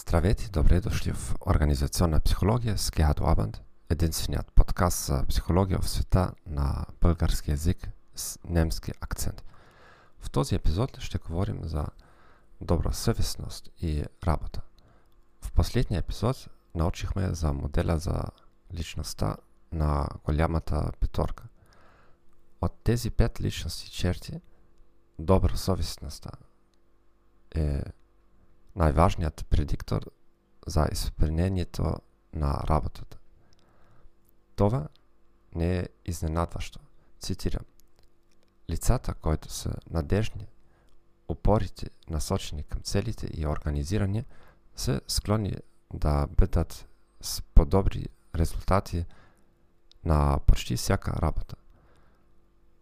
Здравейте добре дошли в Организационна психология с Гехат Лабанд, единственият подкаст за психология в света на български язик с немски акцент. В този епизод ще говорим за добросъвестност и работа. В последния епизод научихме за модела за личността на голямата петорка. От тези пет личности черти, добросъвестността е най-важният предиктор за изпълнението на работата. Това не е изненадващо. Цитирам. Лицата, които са надежни, опорите, насочени към целите и организирани, са склонни да бъдат с по-добри резултати на почти всяка работа.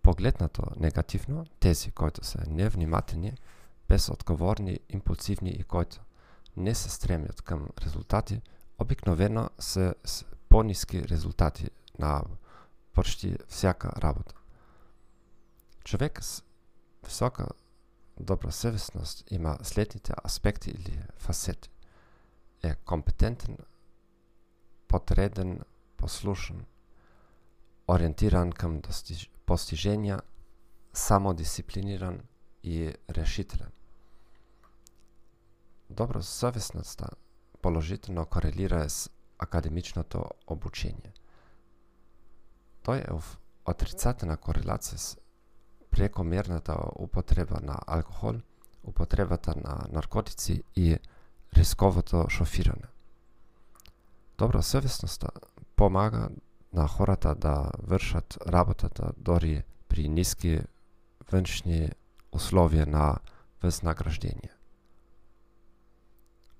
Погледнато негативно, тези, които са невнимателни, безотговорни, импулсивни и които не се стремят към резултати, обикновено са с по-низки резултати на почти всяка работа. Човек с висока добросъвестност има следните аспекти или фасети. Е компетентен, подреден, послушен, ориентиран към достиж... постижения, самодисциплиниран и решителен. Добросъвестността положително корелира с академичното обучение. Той е в отрицателна корелация с прекомерната употреба на алкохол, употребата на наркотици и рисковото шофиране. Добросъвестността помага на хората да вършат работата дори при ниски външни условия на възнаграждение.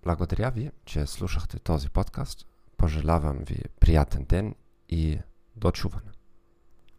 Благодаря ви, че слушахте този подкаст. Пожелавам ви приятен ден и до чуване.